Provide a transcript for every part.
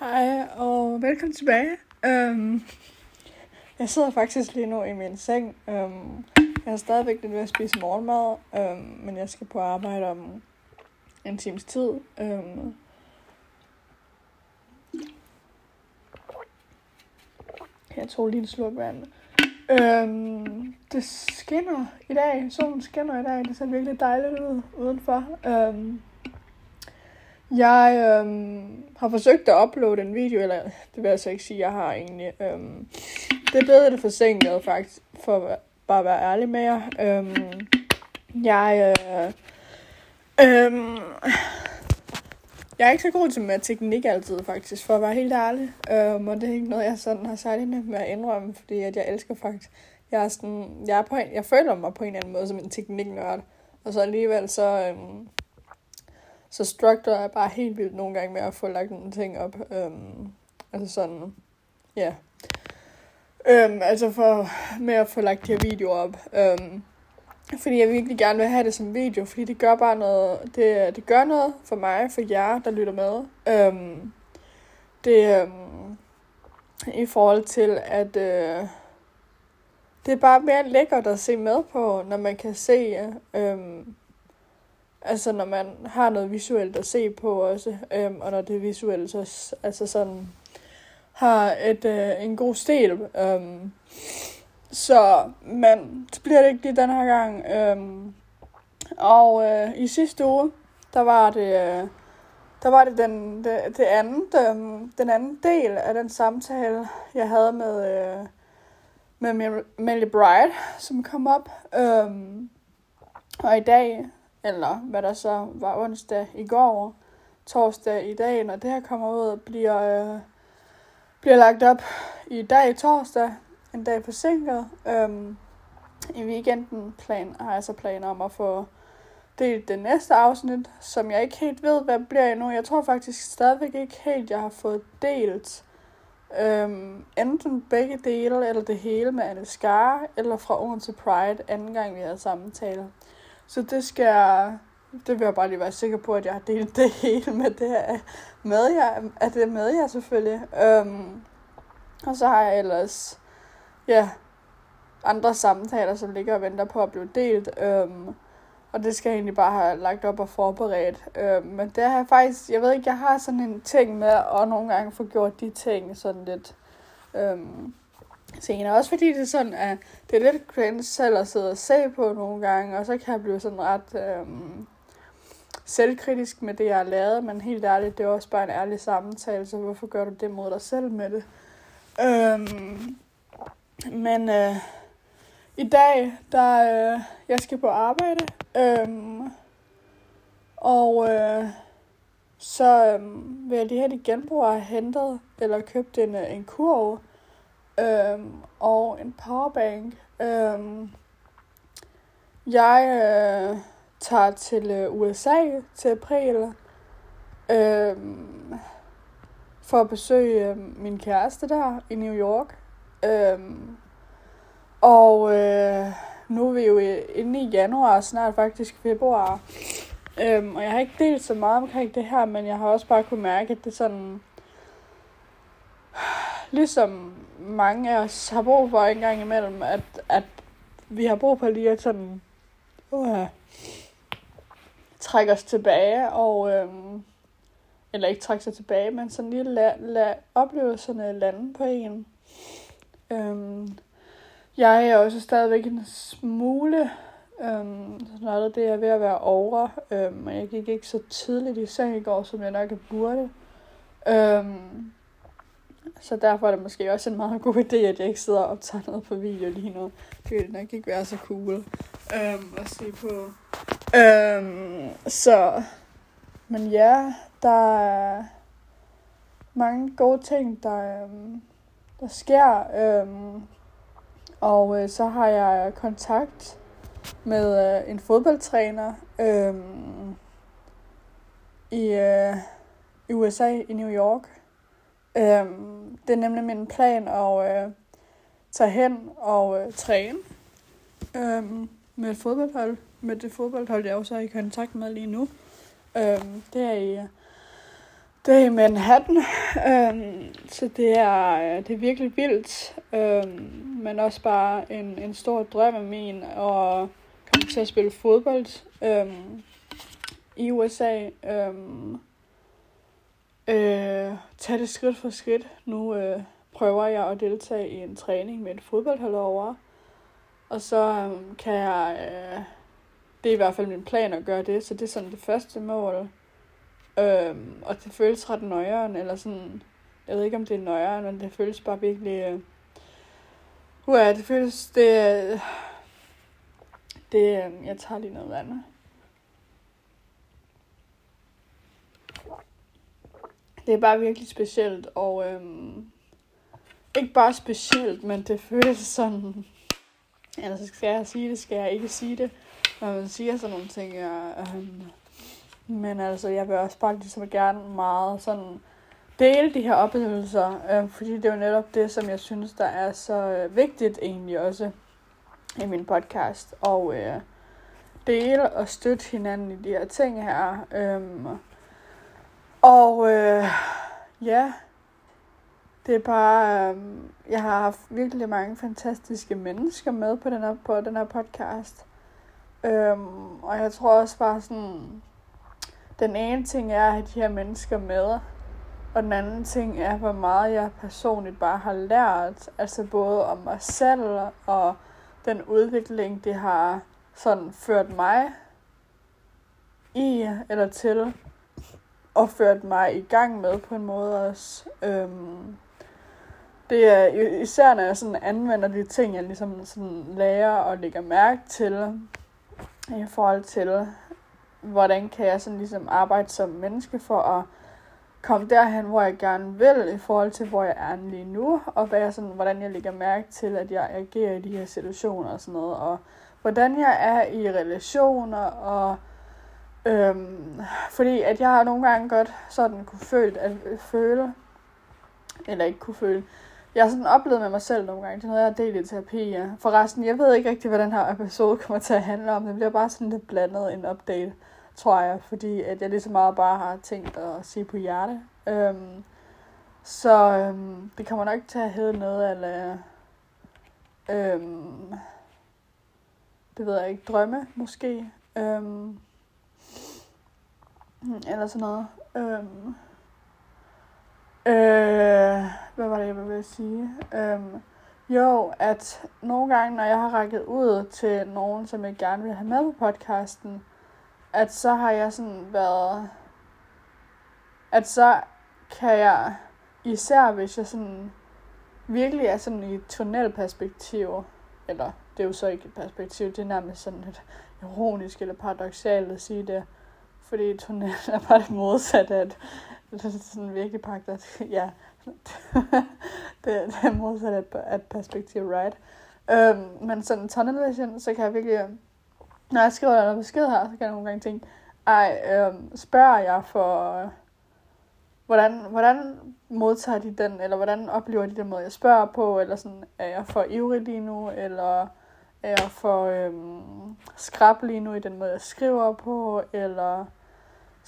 Hej og velkommen tilbage. Um, jeg sidder faktisk lige nu i min seng. Um, jeg er stadigvæk lidt ved at spise morgenmad, um, men jeg skal på arbejde om en times tid. Um, jeg tog lige en slurk vand. Um, det skinner i dag. Solen skinner i dag. Det ser virkelig dejligt ud udenfor. Um, jeg øhm, har forsøgt at uploade en video, eller det vil jeg så ikke sige, jeg har egentlig. Øhm, det er blevet lidt forsinket faktisk, for at bare at være ærlig med jer. Øhm, jeg, øh, øhm, jeg er ikke så god til med teknik altid faktisk, for at være helt ærlig. Øhm, og det er ikke noget, jeg sådan har særlig nemt med at indrømme, fordi at jeg elsker faktisk, jeg er sådan, jeg, er på en, jeg føler mig på en eller anden måde som en tekniknørd. Og så alligevel så, øhm, så struggler jeg bare helt vildt nogle gange med at få lagt nogle ting op. Øhm, altså sådan, ja. Yeah. Øhm, altså for, med at få lagt de her videoer op. Øhm, fordi jeg virkelig gerne vil have det som video, fordi det gør bare noget, det, det gør noget for mig, for jer, der lytter med. Øhm, det, øhm, i forhold til, at øh, det er bare mere lækkert at se med på, når man kan se, øh, Altså når man har noget visuelt at se på også, øhm, og når det visuelt så altså sådan har et, øh, en god stil. Øhm, så men det bliver det ikke lige den her gang. Øhm, og øh, i sidste uge, der var det, øh, der var det den, det, det andet, øh, den anden del af den samtale, jeg havde med, øh, med Melly Bright, som kom op. Øhm, og i dag, eller hvad der så var onsdag i går, torsdag i dag, når det her kommer ud, bliver, øh, bliver lagt op i dag torsdag, en dag forsinket. Øhm, I weekenden plan, har jeg så planer om at få delt det næste afsnit, som jeg ikke helt ved, hvad bliver endnu. Jeg tror faktisk stadigvæk ikke helt, jeg har fået delt øhm, enten begge dele, eller det hele med Anne Skar, eller fra Odense Pride, anden gang vi havde samtale. Så det skal jeg, det vil jeg bare lige være sikker på, at jeg har delt det hele med det her, med jer, at det er med jer selvfølgelig. Um, og så har jeg ellers, ja, andre samtaler, som ligger og venter på at blive delt. Um, og det skal jeg egentlig bare have lagt op og forberedt. Um, men det har jeg faktisk, jeg ved ikke, jeg har sådan en ting med at nogle gange få gjort de ting sådan lidt um, senere. Også fordi det er sådan, at det er lidt cringe selv at sidde og se på nogle gange, og så kan jeg blive sådan ret øh, selvkritisk med det, jeg har lavet, men helt ærligt, det er også bare en ærlig samtale, så hvorfor gør du det mod dig selv med det? Øh, men øh, i dag, der øh, jeg skal på arbejde, øh, og øh, så øh, vil jeg lige have de genbrug have hentet eller købt en, øh, en kurv, øhm, og en powerbank. Øhm, jeg øh, tager til øh, USA til april øhm, for at besøge øh, min kæreste der i New York. Øhm, og øh, nu er vi jo inde i januar, snart faktisk februar. Øhm, og jeg har ikke delt så meget omkring det her, men jeg har også bare kunne mærke, at det er sådan ligesom mange af os har brug for en gang imellem, at, at vi har brug for lige at sådan, uh, trække os tilbage, og, øhm, eller ikke trække sig tilbage, men sådan lige lade, la, oplevelserne lande på en. Øhm, jeg er også stadigvæk en smule, øhm, sådan det er ved at være over, øhm, og jeg gik ikke så tidligt i seng i går, som jeg nok burde. Øhm, så derfor er det måske også en meget god idé, at jeg ikke sidder og optager noget på video lige nu. Det ville nok ikke være så cool øhm, at se på. Øhm, så, men ja, der er mange gode ting, der, øhm, der sker. Øhm, og øh, så har jeg kontakt med øh, en fodboldtræner øhm, i, øh, i USA, i New York. Øhm, det er nemlig min plan at øh, tage hen og øh, træne øhm, med et fodboldhold. Med det fodboldhold, jeg også er i kontakt med lige nu. Øhm, det er i Det er i Manhattan, øhm, så det er, øh, det er virkelig vildt, øhm, men også bare en, en stor drøm af min at komme til at spille fodbold øhm, i USA. Øhm, øh, tag det skridt for skridt. Nu øh, prøver jeg at deltage i en træning med et fodboldhold over, og så øh, kan jeg, øh, det er i hvert fald min plan at gøre det, så det er sådan det første mål. Øhm, og det føles ret nøjeren, eller sådan, jeg ved ikke om det er nøjeren, men det føles bare virkelig, øh, uh, det føles, det, øh, det, øh, jeg tager lige noget vand. Det er bare virkelig specielt, og øhm, ikke bare specielt, men det føles sådan, altså skal jeg sige det, skal jeg ikke sige det, når man siger sådan nogle ting, jeg, øhm, men altså, jeg vil også bare ligesom gerne meget sådan dele de her oplevelser, øh, fordi det er jo netop det, som jeg synes, der er så øh, vigtigt egentlig også i min podcast. Og øh, dele og støtte hinanden i de her ting her. øh, og øh, ja, det er bare, øh, jeg har haft virkelig mange fantastiske mennesker med på den her, på den her podcast. Øhm, og jeg tror også bare sådan, den ene ting er at have de her mennesker med, og den anden ting er, hvor meget jeg personligt bare har lært, altså både om mig selv og den udvikling, det har sådan ført mig i eller til, og ført mig i gang med på en måde også. Øhm, det er især, når jeg sådan anvender de ting, jeg ligesom sådan lærer og lægger mærke til, i forhold til, hvordan kan jeg sådan ligesom arbejde som menneske for at komme derhen, hvor jeg gerne vil, i forhold til, hvor jeg er lige nu, og hvad jeg sådan, hvordan jeg lægger mærke til, at jeg agerer i de her situationer og sådan noget, og hvordan jeg er i relationer, og øhm, fordi at jeg har nogle gange godt sådan kunne føle, at øh, føle, eller ikke kunne føle, jeg har sådan oplevet med mig selv nogle gange, det er noget, jeg har delt i terapi, ja. Forresten, jeg ved ikke rigtig, hvad den her episode kommer til at handle om, det bliver bare sådan lidt blandet en update tror jeg, fordi at jeg lige så meget bare har tænkt at sige på hjerte. Øhm, så øhm, det kommer nok til at hedde noget eller øhm, det ved jeg ikke, drømme måske. Øhm, Mm, eller sådan noget. Øhm, øh, hvad var det, jeg ville sige? Øhm, jo, at nogle gange, når jeg har rækket ud til nogen, som jeg gerne vil have med på podcasten, at så har jeg sådan været, at så kan jeg, især hvis jeg sådan virkelig er sådan i et tunnelperspektiv, eller det er jo så ikke et perspektiv, det er nærmest sådan et ironisk eller paradoxalt at sige det, fordi tunnel er bare det modsatte, at det er sådan virkelig pakket, at ja, det, det er modsat af perspektiv, right? Øhm, men sådan tunnel vision, så kan jeg virkelig når jeg skriver noget besked her, så kan jeg nogle gange tænke, ej, øhm, spørger jeg for, hvordan, hvordan modtager de den, eller hvordan oplever de den måde, jeg spørger på, eller sådan, er jeg for ivrig lige nu, eller er jeg for øhm, skrab lige nu i den måde, jeg skriver på, eller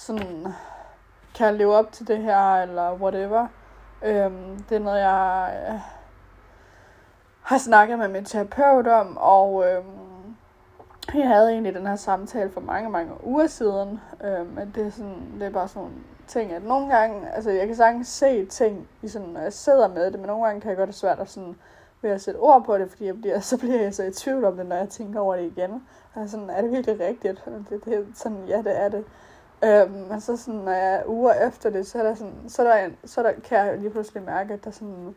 sådan, kan jeg leve op til det her, eller whatever. Øhm, det er noget, jeg øh, har snakket med min terapeut om, og øhm, jeg havde egentlig den her samtale for mange, mange uger siden, øhm, at det er, sådan, det er bare sådan nogle ting, at nogle gange, altså jeg kan sagtens se ting, i sådan, når jeg sidder med det, men nogle gange kan jeg godt have svært at sådan, ved at sætte ord på det, fordi jeg bliver, så bliver jeg så i tvivl om det, når jeg tænker over det igen. Altså, sådan, er det virkelig rigtigt? Det, det, sådan, ja, det er det. Øh, men så sådan, når jeg er uger efter det, så er der sådan, så, er der en, så der, kan jeg lige pludselig mærke, at der sådan,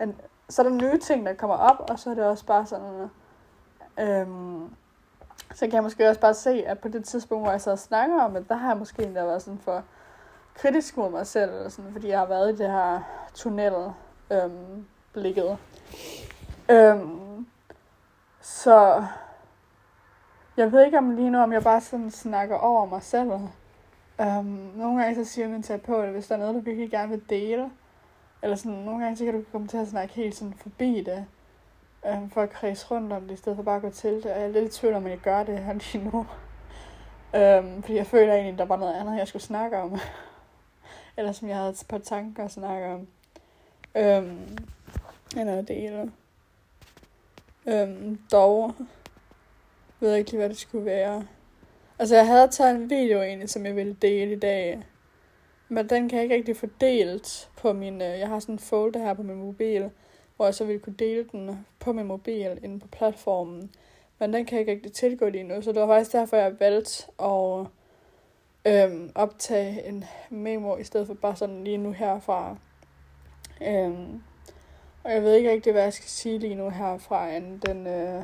en, så er der nye ting, der kommer op, og så er det også bare sådan, øhm, så kan jeg måske også bare se, at på det tidspunkt, hvor jeg så snakker om det, der har jeg måske endda været sådan for kritisk mod mig selv, eller sådan, fordi jeg har været i det her tunnel øhm, blikket. Øhm, så jeg ved ikke om lige nu, om jeg bare sådan snakker over mig selv. Øhm, nogle gange så siger min terapeut, at hvis der er noget, du virkelig gerne vil dele, eller sådan, nogle gange så kan du komme til at snakke helt sådan forbi det um, for at kredse rundt om det, i stedet for bare at gå til det. Og jeg er lidt i tvivl om, at jeg gør det her lige nu. Um, fordi jeg føler egentlig, at der var noget andet, jeg skulle snakke om. eller som jeg havde et par tanker at snakke om. Øhm, eller dele. Um, dog ved jeg ikke lige, hvad det skulle være. Altså, jeg havde taget en video egentlig, som jeg ville dele i dag. Men den kan jeg ikke rigtig få delt på min... Øh, jeg har sådan en folder her på min mobil, hvor jeg så ville kunne dele den på min mobil inde på platformen. Men den kan jeg ikke rigtig tilgå lige nu, så det var faktisk derfor, jeg valgte at øhm, optage en memo, i stedet for bare sådan lige nu herfra. Øhm, og jeg ved ikke rigtig, hvad jeg skal sige lige nu herfra, end den... Øh,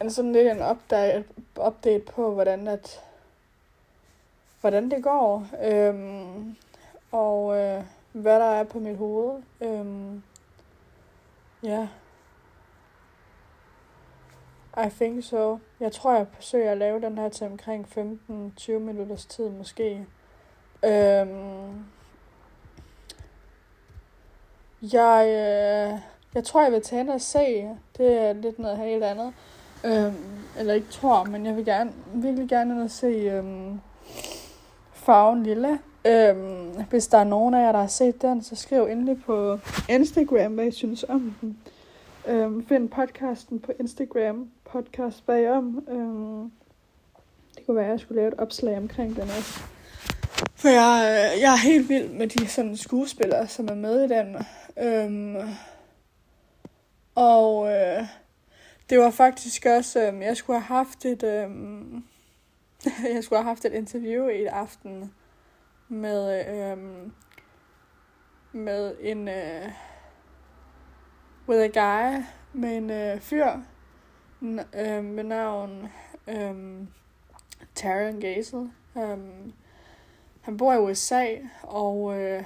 en sådan lidt en update, update på, hvordan at hvordan det går, øhm, og øh, hvad der er på mit hoved. Øhm, ja. I think so. Jeg tror, jeg forsøger at lave den her til omkring 15-20 minutters tid måske. Øhm, jeg, øh, jeg tror, jeg vil tage ind og se. Det er lidt noget helt andet. Øhm, eller ikke tror, men jeg vil gerne, virkelig gerne ind og se øhm, farven lille. Øhm, hvis der er nogen af jer, der har set den, så skriv endelig på Instagram, hvad I synes om den. Øhm, find podcasten på Instagram, podcast bagom. Øhm, det kunne være, at jeg skulle lave et opslag omkring den også. For jeg, øh, jeg er helt vild med de sådan skuespillere, som er med i den. Øhm, og øh, det var faktisk også, øh, jeg skulle have haft et, øh, jeg skulle have haft et interview i aften med, øh, med en, øh, with a guy, med en øh, fyr, øh, med navn øh, Taron Gazel. Øh, han bor i USA, og øh,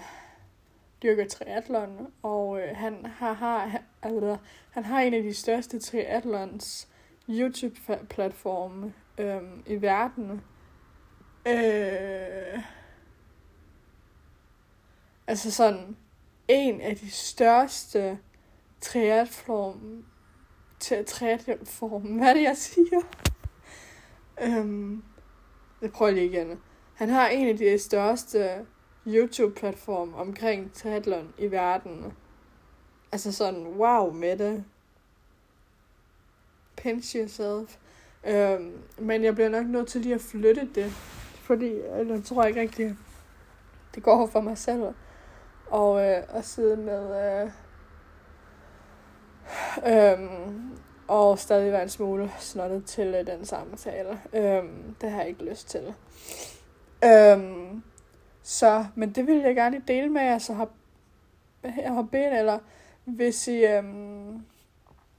dyrker triathlon, og øh, han har, har altså, han har en af de største triathlons YouTube-platforme øh, i verden. Øh, altså sådan en af de største triathlon triathlon hvad er det, jeg siger? øhm, jeg prøver lige igen. Han har en af de største YouTube-platform omkring triathlon i verden. Altså sådan, wow med det. Pinch yourself. Øhm, men jeg bliver nok nødt til lige at flytte det. Fordi øh, jeg tror ikke rigtig, det går for mig selv. Og øh, at sidde med... Øh, øhm, og stadig være en smule snottet til øh, den samtale. Øhm, det har jeg ikke lyst til. Øhm, så, men det vil jeg gerne dele med jer, så har, jeg har bedt, eller hvis I, øhm,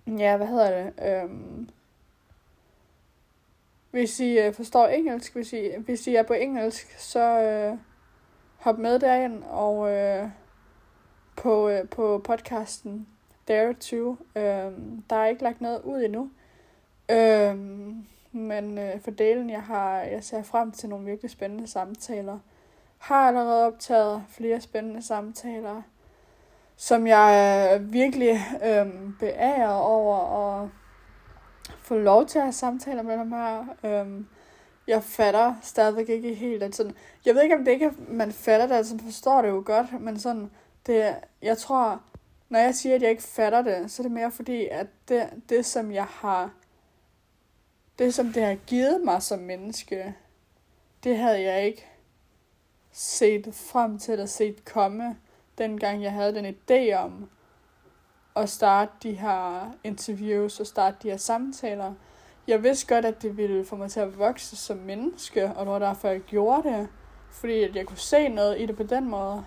ja, hvad hedder det, øhm, hvis I øh, forstår engelsk, hvis I, hvis I er på engelsk, så øh, hop med derind og øh, på, øh, på podcasten Dare to. Øh, der er ikke lagt noget ud endnu. Øh, men øh, for delen, jeg har, jeg ser frem til nogle virkelig spændende samtaler har allerede optaget flere spændende samtaler, som jeg virkelig øhm, beærer over at få lov til at have samtaler med dem her. Øhm, jeg fatter stadigvæk ikke helt, at sådan, jeg ved ikke, om det ikke er, man fatter det, altså forstår det jo godt, men sådan, det, jeg tror, når jeg siger, at jeg ikke fatter det, så er det mere fordi, at det, det som jeg har, det som det har givet mig som menneske, det havde jeg ikke set frem til at set komme, dengang jeg havde den idé om at starte de her interviews og starte de her samtaler. Jeg vidste godt, at det ville få mig til at vokse som menneske, og det var derfor, jeg gjorde det. Fordi at jeg kunne se noget i det på den måde.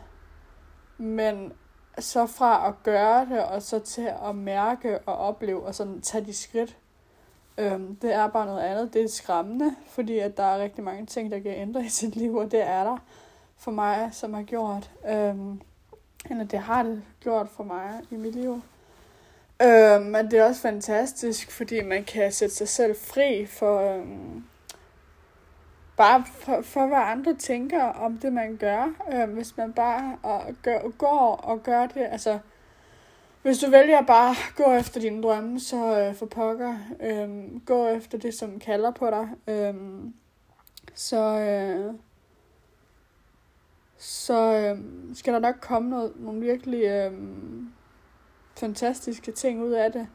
Men så fra at gøre det, og så til at mærke og opleve, og sådan tage de skridt, øhm, det er bare noget andet. Det er skræmmende, fordi at der er rigtig mange ting, der kan ændre i sit liv, og det er der for mig, som har gjort, øh, eller det har det gjort for mig i mit liv. Øh, men det er også fantastisk, fordi man kan sætte sig selv fri for, øh, bare for, for, hvad andre tænker om det, man gør. Øh, hvis man bare og gør, går og gør det, altså, hvis du vælger bare at gå efter dine drømme, så øh, for pokker, øh, gå efter det, som kalder på dig. Øh, så, øh, så øhm, skal der nok komme noget, nogle virkelig øhm, fantastiske ting ud af det.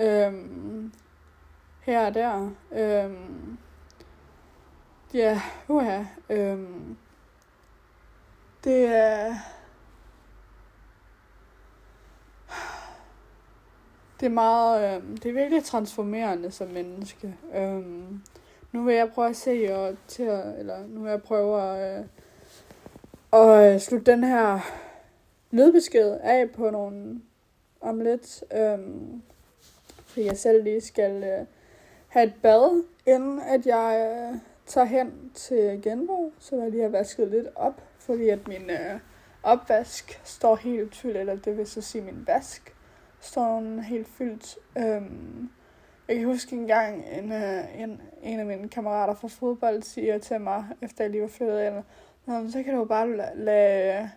Øhm, her og der. Øhm, ja, uha. Øhm, det er... Det er meget, øh, det er virkelig transformerende som menneske. Øhm, nu vil jeg prøve at se, og til at, eller nu vil jeg prøve at, øh, og øh, slutte den her lydbesked af på nogle om lidt. Øhm, fordi jeg selv lige skal øh, have et bad, inden at jeg øh, tager hen til genbrug, så jeg lige har vasket lidt op, fordi at min øh, opvask står helt fyldt, eller det vil så sige min vask står helt fyldt. Øhm, jeg kan huske en gang, en, øh, en, en af mine kammerater fra fodbold siger til mig, efter jeg lige var flyttet ind, Nå, så kan du jo bare lade, lade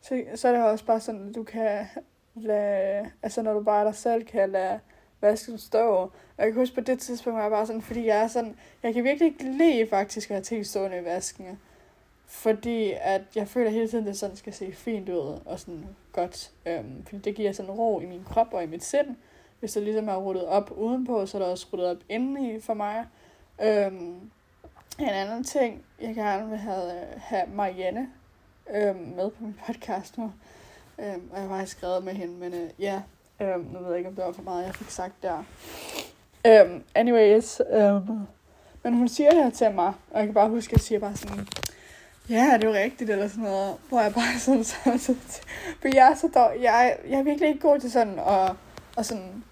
så, så er det også bare sådan, at du kan lade, altså når du bare er dig selv, kan lade vasken stå. Og jeg kan huske på det tidspunkt, var jeg bare sådan, fordi jeg er sådan, jeg kan virkelig ikke lide faktisk at have ting stående i vasken. Fordi at jeg føler hele tiden, at det sådan skal se fint ud og sådan godt. Øhm, fordi det giver sådan ro i min krop og i mit sind. Hvis det ligesom er ruttet op udenpå, så er det også ruttet op indeni for mig. Øhm, en anden ting, jeg gerne vil have, øh, have Marianne øh, med på min podcast nu. Øh, og jeg har faktisk skrevet med hende, men øh, ja, øh, nu ved jeg ikke, om det var for meget, jeg fik sagt der. Øh, anyways, øh, men hun siger det her til mig, og jeg kan bare huske, at jeg siger bare sådan, ja, det er jo rigtigt, eller sådan noget, hvor jeg bare sådan, så, så, så for jeg er så dårlig, jeg, jeg er virkelig ikke god til sådan, og, og sådan,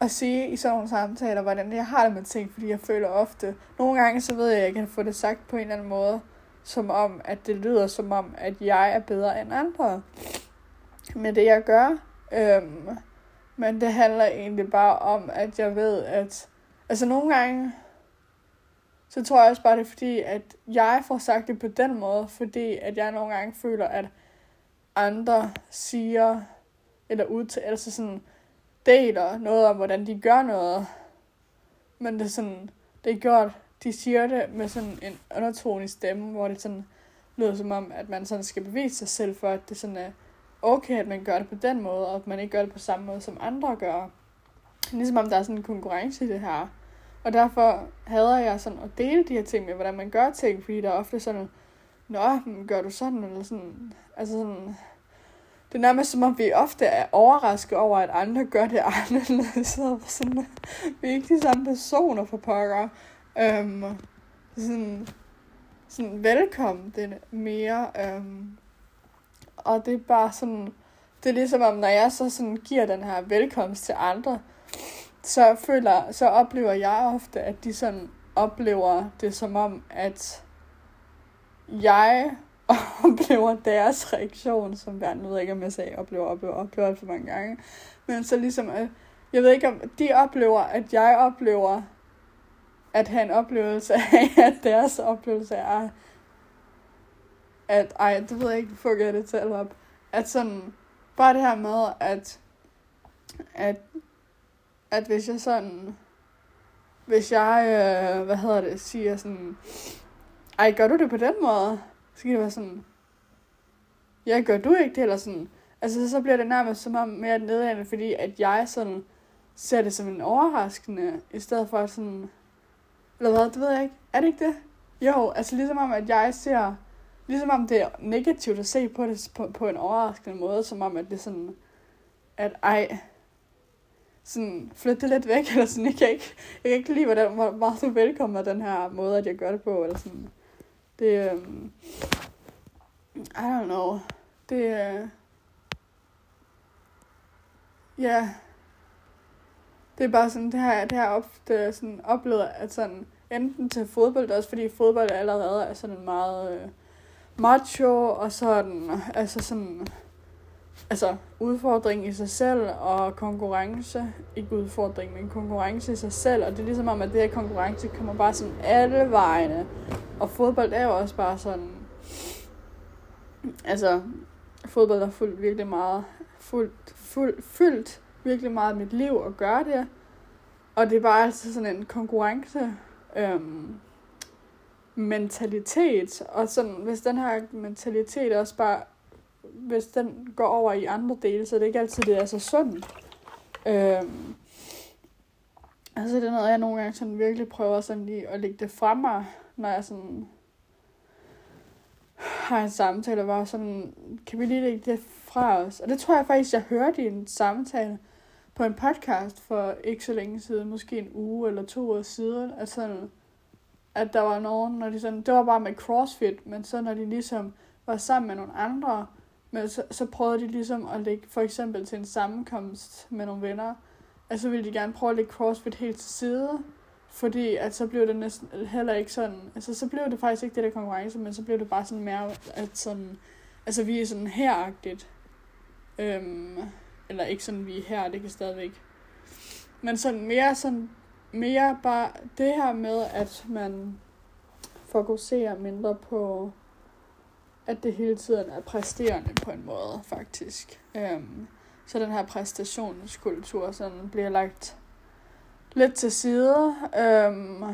at sige i sådan nogle samtaler, hvordan jeg har det med ting, fordi jeg føler ofte, nogle gange så ved jeg, at jeg kan få det sagt på en eller anden måde, som om, at det lyder som om, at jeg er bedre end andre med det, jeg gør. Øhm, men det handler egentlig bare om, at jeg ved, at... Altså nogle gange, så tror jeg også bare, det er fordi, at jeg får sagt det på den måde, fordi at jeg nogle gange føler, at andre siger, eller udtaler, altså sådan, deler noget om, hvordan de gør noget. Men det er sådan, det er gjort, de siger det med sådan en undertone stemme, hvor det sådan lyder som om, at man sådan skal bevise sig selv for, at det sådan er okay, at man gør det på den måde, og at man ikke gør det på samme måde, som andre gør. Ligesom om der er sådan en konkurrence i det her. Og derfor hader jeg sådan at dele de her ting med, hvordan man gør ting, fordi der er ofte sådan, Nå, gør du sådan, eller sådan, altså sådan, det er nærmest som om, vi ofte er overrasket over, at andre gør det anderledes. Så sådan, vi er ikke de samme personer for pokker. Øhm, sådan, sådan velkommen det mere. Øhm, og det er bare sådan, det er ligesom om, når jeg så sådan giver den her velkomst til andre, så føler, så oplever jeg ofte, at de sådan oplever det som om, at jeg oplever deres reaktion, som jeg nu ved ikke, om jeg sagde oplever, oplever, oplever alt for mange gange. Men så ligesom, at, jeg ved ikke, om de oplever, at jeg oplever, at have en oplevelse af, at deres oplevelse er, at, ej, det ved jeg ikke, fuck jeg det til op. At sådan, bare det her med, at, at, at hvis jeg sådan, hvis jeg, øh, hvad hedder det, siger sådan, ej, gør du det på den måde? Så kan det være sådan, ja, gør du ikke det? Eller sådan, altså så bliver det nærmest som om mere nedadende, fordi at jeg sådan ser det som en overraskende, i stedet for sådan, eller hvad, det ved jeg ikke. Er det ikke det? Jo, altså ligesom om, at jeg ser, ligesom om det er negativt at se på det på, på en overraskende måde, som om, at det er sådan, at ej, sådan flytte det lidt væk, eller sådan, jeg kan ikke, jeg kan ikke lide, hvordan, hvor meget du velkommer den her måde, at jeg gør det på, eller sådan. Det, um, I don't know. Det, uh, ja, yeah. det er bare sådan, det her, det her ofte sådan oplevet, at sådan, enten til fodbold, også fordi fodbold allerede er sådan meget uh, macho, og sådan, altså sådan, altså udfordring i sig selv, og konkurrence, ikke udfordring, men konkurrence i sig selv, og det er ligesom om, at det her konkurrence kommer bare sådan alle vejene, og fodbold er jo også bare sådan, altså, fodbold har fuldt virkelig meget, fuldt, fuldt, fyldt virkelig meget af mit liv at gøre det, og det er bare altid sådan en konkurrence, øhm, mentalitet, og sådan, hvis den her mentalitet også bare, hvis den går over i andre dele, så det er ikke altid, det er så sundt. Øhm, altså det er noget, jeg nogle gange sådan virkelig prøver sådan lige at lægge det frem mig, når jeg sådan har en samtale, hvor sådan, kan vi lige lægge det fra os? Og det tror jeg faktisk, jeg hørte i en samtale på en podcast for ikke så længe siden, måske en uge eller to uger siden, at sådan, at der var nogen, når de sådan, det var bare med CrossFit, men så når de ligesom var sammen med nogle andre, men så, så prøvede de ligesom at lægge, for eksempel til en sammenkomst med nogle venner, at så ville de gerne prøve at lægge CrossFit helt til side, fordi at så blev det næsten heller ikke sådan, altså så blev det faktisk ikke det der konkurrence, men så blev det bare sådan mere, at sådan, altså vi er sådan heragtigt, øhm, eller ikke sådan vi er her, det kan stadigvæk, men sådan mere sådan, mere bare det her med, at man fokuserer mindre på, at det hele tiden er præsterende på en måde, faktisk. Øhm, så den her præstationskultur sådan bliver lagt lidt til side, øhm,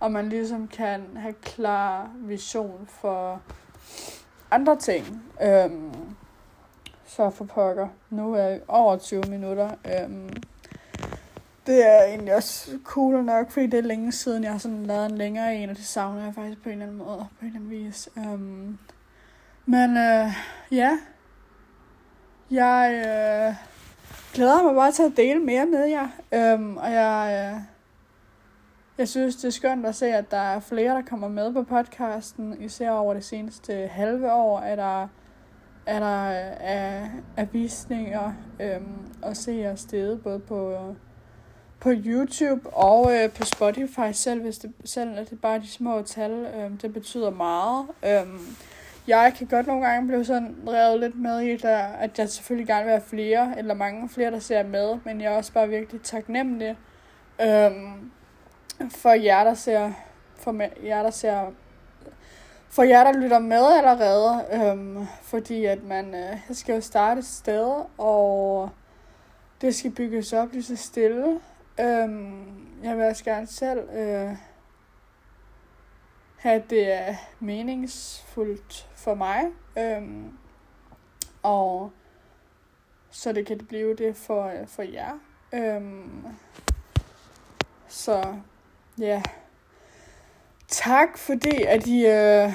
og man ligesom kan have klar vision for andre ting. Øhm, så for pokker, nu er jeg over 20 minutter. Øhm, det er egentlig også cool nok, fordi det er længe siden, jeg har sådan lavet en længere en, og det savner jeg faktisk på en eller anden måde, på en eller anden vis. Øhm, men øh, ja, jeg øh, glæder mig bare til at dele mere med jer, Øhm, og jeg, øh, jeg synes, det er skønt at se, at der er flere, der kommer med på podcasten, især over det seneste halve år, er der er der øh, er, er visninger øhm, og se jer stedet både på på YouTube og øh, på Spotify selv, hvis det, selv er det bare de små tal. Øhm, det betyder meget. Øhm, jeg kan godt nogle gange blive sådan revet lidt med i, der, at jeg selvfølgelig gerne vil have flere, eller mange flere, der ser med, men jeg er også bare virkelig taknemmelig øhm, for jer, der ser, for jer, der ser for jer, der lytter med allerede, øhm, fordi at man øh, skal jo starte et sted, og det skal bygges op lige så stille. Øhm, jeg vil også gerne selv øh, at det er meningsfuldt for mig. Øhm, og så det kan blive det for, for jer. Øhm, så ja. Tak fordi at I øh,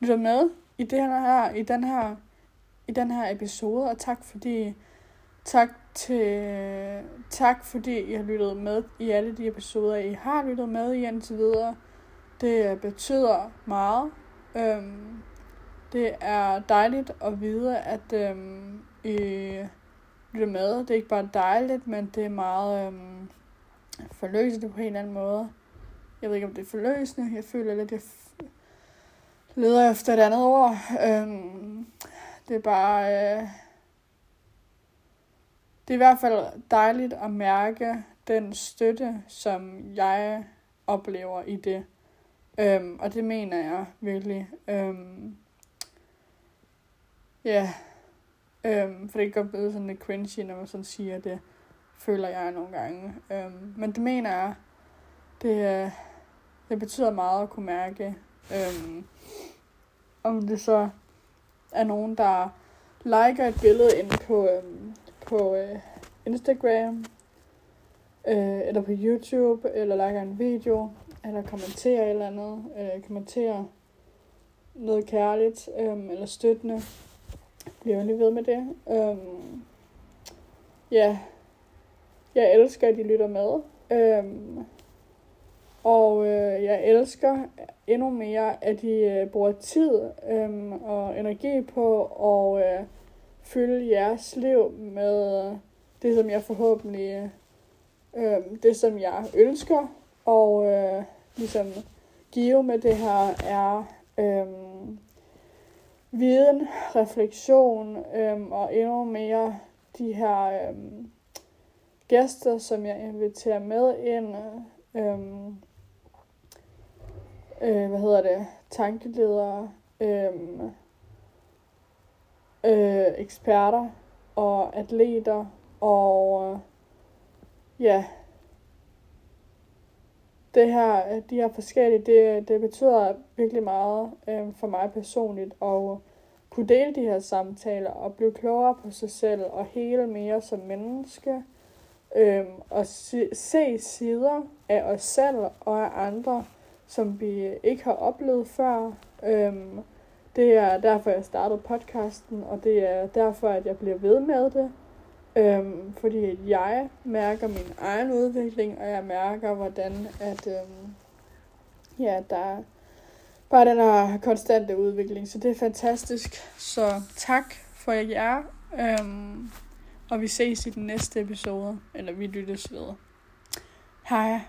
lytter med i det her, i den her, i den her episode, og tak fordi Tak til tak fordi I har lyttet med i alle de episoder, I har lyttet med i indtil videre. Det betyder meget. Øhm, det er dejligt at vide, at øhm, I lytter med. Det er ikke bare dejligt, men det er meget øhm, forløsende på en eller anden måde. Jeg ved ikke, om det er forløsende. Jeg føler lidt, at jeg leder efter et andet ord. Øhm, det er bare... Øh, det er i hvert fald dejligt at mærke den støtte, som jeg oplever i det. Øhm, og det mener jeg virkelig. Øhm, ja, øhm, for det kan godt blive sådan lidt cringy, når man sådan siger det, føler jeg nogle gange. Øhm, men det mener jeg, det, øh, det betyder meget at kunne mærke. Øhm, om det så er nogen, der liker et billede ind på, øhm, på øh, Instagram, øh, eller på YouTube, eller liker en video, eller kommenterer et eller andet, øh, kommenterer noget kærligt, øh, eller støttende. Bliver lige ved med det. Øh, ja, jeg elsker, at I lytter med. Øh, og øh, jeg elsker endnu mere, at I øh, bruger tid øh, og energi på at øh, fylde jeres liv med det, som jeg forhåbentlig, øh, det som jeg ønsker, og øh, ligesom give med det her er øhm, viden, refleksion øhm, og endnu mere de her øhm, gæster, som jeg inviterer med ind. Øhm, øh, hvad hedder det? Tankeledere. øhm, øh, eksperter og atleter og øh, ja, det her, øh, de her forskellige, det, det betyder virkelig meget øh, for mig personligt at kunne dele de her samtaler og blive klogere på sig selv og hele mere som menneske. Øh, og se, se sider af os selv og af andre, som vi ikke har oplevet før. Øh, det er derfor, jeg startede podcasten, og det er derfor, at jeg bliver ved med det. Øhm, fordi jeg mærker min egen udvikling, og jeg mærker, hvordan at, øhm, ja, der er bare den her konstante udvikling. Så det er fantastisk. Så tak for jer. Øhm, og vi ses i den næste episode, eller vi lyttes ved. Hej.